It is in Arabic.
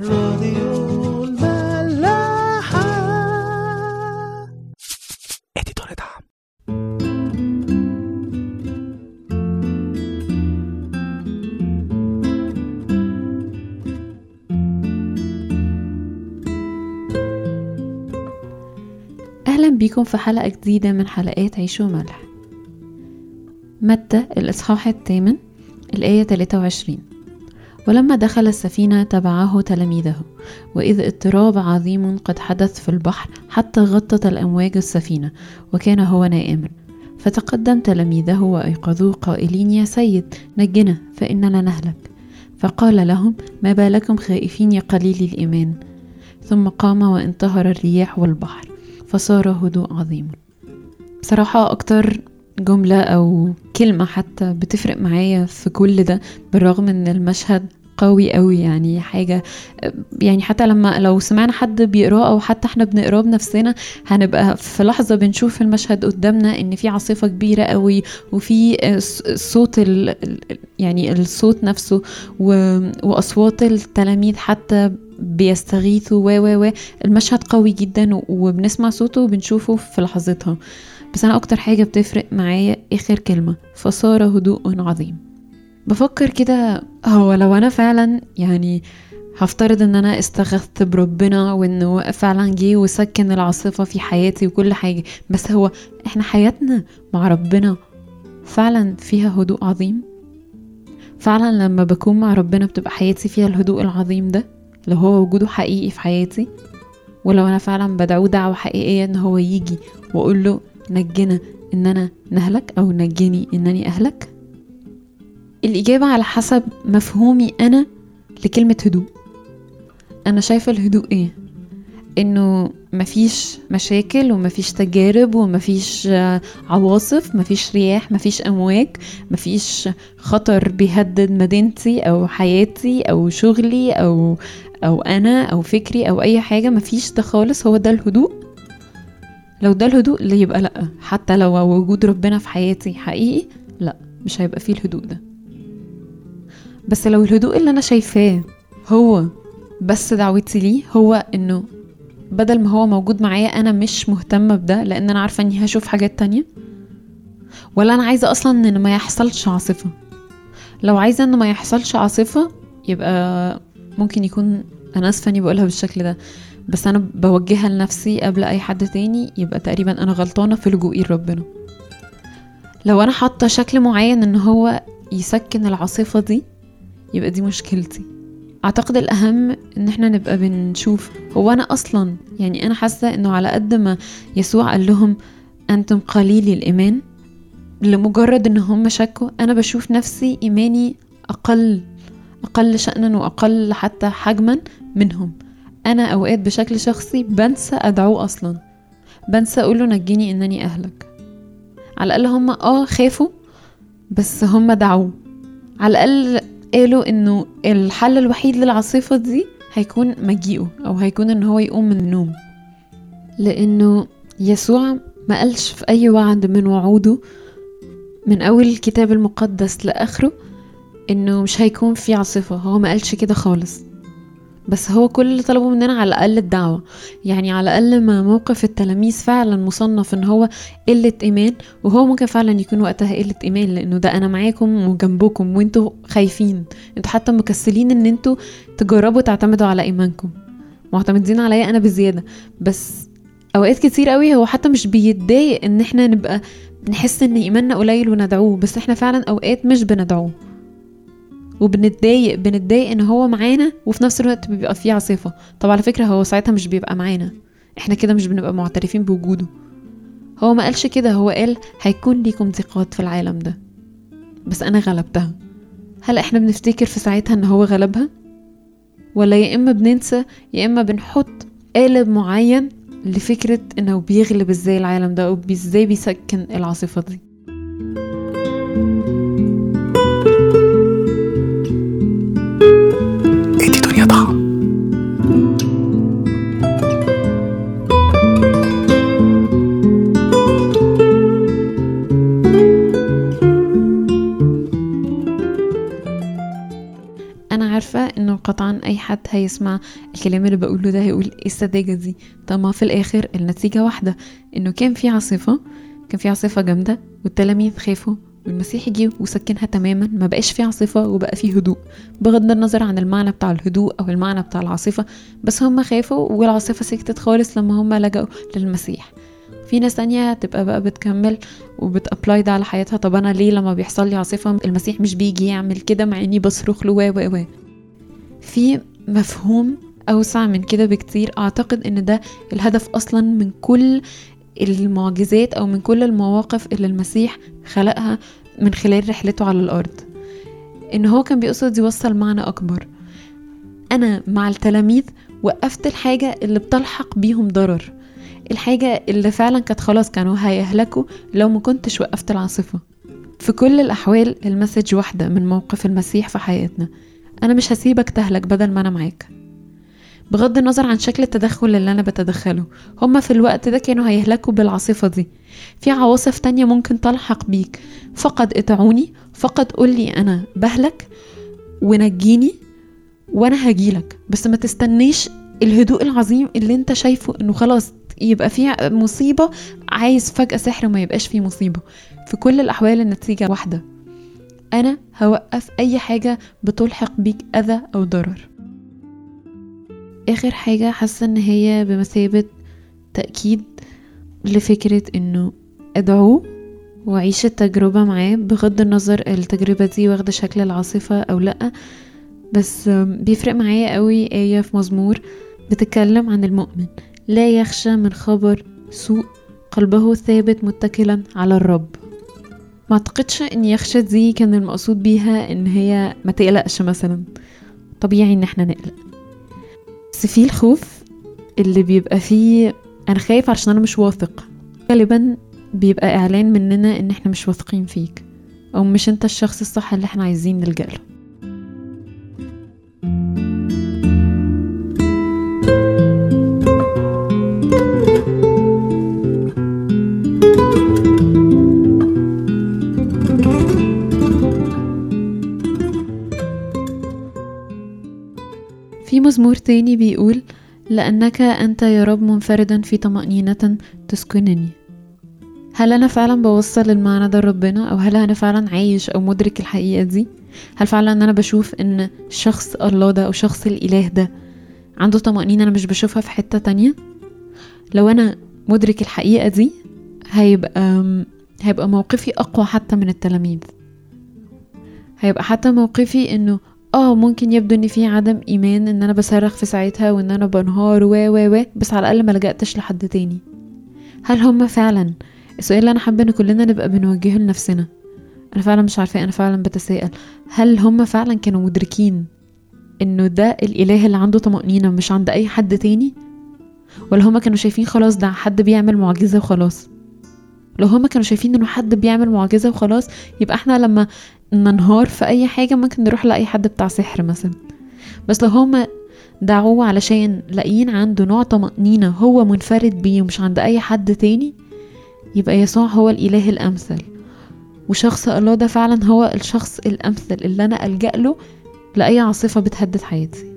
راديو الملاحة. اديتور دعم. أهلا بيكم في حلقة جديدة من حلقات عيش وملح. متى الإصحاح الثامن الآية 23 ولما دخل السفينة تبعه تلاميذه وإذ اضطراب عظيم قد حدث في البحر حتى غطت الأمواج السفينة وكان هو نائما. فتقدم تلاميذه وأيقظوه قائلين يا سيد نجنا فإننا نهلك. فقال لهم ما بالكم خائفين يا قليل الإيمان. ثم قام وانتهر الرياح والبحر فصار هدوء عظيم. بصراحة أكتر جملة أو كلمة حتى بتفرق معايا في كل ده بالرغم إن المشهد قوي قوي يعني حاجة يعني حتى لما لو سمعنا حد بيقراه أو حتى إحنا بنقراه بنفسنا هنبقى في لحظة بنشوف المشهد قدامنا إن في عاصفة كبيرة قوي وفي صوت ال يعني الصوت نفسه و- وأصوات التلاميذ حتى بيستغيثوا و و و المشهد قوي جدا وبنسمع صوته وبنشوفه في لحظتها. بس أنا أكتر حاجة بتفرق معايا آخر كلمة فصار هدوء عظيم. بفكر كده هو لو أنا فعلا يعني هفترض إن أنا استغثت بربنا وانه فعلا جه وسكن العاصفة في حياتي وكل حاجة بس هو إحنا حياتنا مع ربنا فعلا فيها هدوء عظيم؟ فعلا لما بكون مع ربنا بتبقى حياتي فيها الهدوء العظيم ده؟ لو هو وجوده حقيقي في حياتي؟ ولو أنا فعلا بدعوه دعوة حقيقية إن هو يجي وأقول له نجنا ان أنا نهلك أو نجني إنني أهلك؟ الإجابة على حسب مفهومي أنا لكلمة هدوء. أنا شايفة الهدوء إيه؟ إنه مفيش مشاكل ومفيش تجارب ومفيش آه، عواصف مفيش رياح مفيش أمواج مفيش خطر بيهدد مدينتي أو حياتي أو شغلي أو أو أنا أو فكري أو أي حاجة مفيش ده خالص. هو ده الهدوء؟ لو ده الهدوء اللي يبقى لأ. حتى لو وجود ربنا في حياتي حقيقي لأ مش هيبقى فيه الهدوء ده. بس لو الهدوء اللي أنا شايفاه هو بس دعوتي ليه هو إنه بدل ما هو موجود معايا أنا مش مهتمة بده لأن أنا عارفة إني هشوف حاجات تانية. ولا أنا عايزة أصلا إن ما يحصلش عاصفة. لو عايزة إن ما يحصلش عاصفة يبقى ممكن يكون أنا آسفة إني بقولها بالشكل ده. بس أنا بوجهها لنفسي قبل أي حد تاني يبقى تقريبا أنا غلطانة في لجوئي لربنا لو أنا حاطة شكل معين إن هو يسكن العاصفة دي يبقى دي مشكلتي. أعتقد الأهم إن إحنا نبقى بنشوف هو أنا أصلا يعني أنا حاسة إنه على قد ما يسوع قال لهم أنتم قليلي الإيمان لمجرد إن هم شكوا أنا بشوف نفسي إيماني أقل أقل شأنا وأقل حتى حجما منهم. أنا أوقات بشكل شخصي بنسى أدعوه أصلا. بنسى اقوله نجيني إنني أهلك. على الأقل هم آه خافوا بس هم دعوه. على الأقل قالوا إنه الحل الوحيد للعاصفة دي هيكون مجيئه أو هيكون إن هو يقوم من النوم. لأنه يسوع ما قالش في أي وعد من وعوده من أول الكتاب المقدس لآخره إنه مش هيكون في عاصفة. هو ما قالش كده خالص. بس هو كل اللي طلبه مننا على الأقل الدعوة. يعني على الأقل ما موقف التلاميذ فعلا مصنف إن هو قلة إيمان وهو ممكن فعلا يكون وقتها قلة إيمان لأنه ده أنا معاكم وجنبكم وإنتوا خايفين. إنتوا حتى مكسلين إن إنتوا تجربوا تعتمدوا على إيمانكم. معتمدين عليا أنا بزيادة. بس أوقات كتير قوي هو حتى مش بيتضايق إن إحنا نبقى نحس إن إيماننا قليل وندعوه بس إحنا فعلا أوقات مش بندعوه. وبنتضايق بنتضايق إن هو معانا وفي نفس الوقت بيبقى فيه عاصفة. طب على فكرة هو ساعتها مش بيبقى معانا. إحنا كده مش بنبقى معترفين بوجوده. هو ما قالش كده هو قال هيكون ليكم ضيقات في العالم ده. بس أنا غلبتها. هل إحنا بنفتكر في ساعتها إن هو غلبها؟ ولا يا إما بننسى يا إما بنحط قالب معين لفكرة إنه بيغلب إزاي العالم ده أو إزاي بيسكن العاصفة دي. اديتور قطعا أي حد هيسمع الكلام اللي بقوله ده هيقول إيه السذاجة دي؟ طب ما في الآخر النتيجة واحدة إنه كان في عاصفة كان في عاصفة جامدة والتلاميذ خافوا والمسيح جه وسكنها تماما ما بقاش في عاصفة وبقى في هدوء بغض النظر عن المعنى بتاع الهدوء أو المعنى بتاع العاصفة بس هم خافوا والعاصفة سكتت خالص لما هم لجأوا للمسيح. في ناس تانية هتبقى بقى بتكمل وبتأبلاي ده على حياتها طب أنا ليه لما بيحصل لي عاصفة المسيح مش بيجي يعمل كده مع إني بصرخ له و و؟ في مفهوم أوسع من كده بكتير. أعتقد إن ده الهدف أصلا من كل المعجزات أو من كل المواقف اللي المسيح خلقها من خلال رحلته على الأرض. إن هو كان بيقصد يوصل معنى أكبر. أنا مع التلاميذ وقفت الحاجة اللي بتلحق بيهم ضرر. الحاجة اللي فعلا كانت خلاص كانوا هيهلكوا لو ما كنتش وقفت العاصفة. في كل الأحوال المسج واحدة من موقف المسيح في حياتنا. أنا مش هسيبك تهلك بدل ما أنا معاك. بغض النظر عن شكل التدخل اللي أنا بتدخله هما في الوقت ده كانوا هيهلكوا بالعاصفة دي. في عواصف تانية ممكن تلحق بيك. فقد اطعوني فقد قولي أنا بهلك ونجيني وأنا هجيلك. بس ما تستنيش الهدوء العظيم اللي أنت شايفه إنه خلاص يبقى في مصيبة عايز فجأة سحر وما يبقاش في مصيبة. في كل الأحوال النتيجة واحدة. أنا هوقف أي حاجة بتلحق بيك أذى أو ضرر. آخر حاجة حاسة إن هي بمثابة تأكيد لفكرة إنه ادعوه وعيش التجربة معاه بغض النظر التجربة دي واخدة شكل العاصفة أو لأ. بس بيفرق معايا قوي آية في مزمور بتتكلم عن المؤمن. لا يخشى من خبر سوء قلبه ثابت متكلا على الرب. ما أعتقدش إن يخشى دي كان المقصود بيها إن هي ما تقلقش مثلا. طبيعي إن إحنا نقلق. بس في الخوف اللي بيبقى فيه أنا خايف عشان أنا مش واثق. غالبا بيبقى إعلان مننا إن إحنا مش واثقين فيك. أو مش أنت الشخص الصح اللي إحنا عايزين نلجأ له. في مزمور تاني بيقول لأنك أنت يا رب منفردا في طمأنينة تسكنني. هل أنا فعلا بوصل المعنى ده لربنا؟ أو هل أنا فعلا عايش أو مدرك الحقيقة دي؟ هل فعلا أنا بشوف إن شخص الله ده أو شخص الإله ده عنده طمأنينة أنا مش بشوفها في حتة تانية؟ لو أنا مدرك الحقيقة دي هيبقى هيبقى موقفي أقوى حتى من التلاميذ. هيبقى حتى موقفي إنه آه ممكن يبدو إن في عدم إيمان إن أنا بصرخ في ساعتها وإن أنا بنهار و و و بس على الأقل ما لجأتش لحد تاني. هل هم فعلا؟ السؤال اللي أنا حابة إن كلنا نبقى بنوجهه لنفسنا. أنا فعلا مش عارفة أنا فعلا بتساءل. هل هم فعلا كانوا مدركين إنه ده الإله اللي عنده طمأنينة مش عند أي حد تاني؟ ولا هما كانوا شايفين خلاص ده حد بيعمل معجزة وخلاص؟ لو هما كانوا شايفين إنه حد بيعمل معجزة وخلاص يبقى إحنا لما ننهار في أي حاجة ممكن نروح لأي حد بتاع سحر مثلا. بس لو هما دعوه علشان لاقيين عنده نوع طمأنينة هو منفرد بيه ومش عند أي حد تاني يبقى يسوع هو الإله الأمثل. وشخص الله ده فعلا هو الشخص الأمثل اللي أنا ألجأ له لأي عاصفة بتهدد حياتي.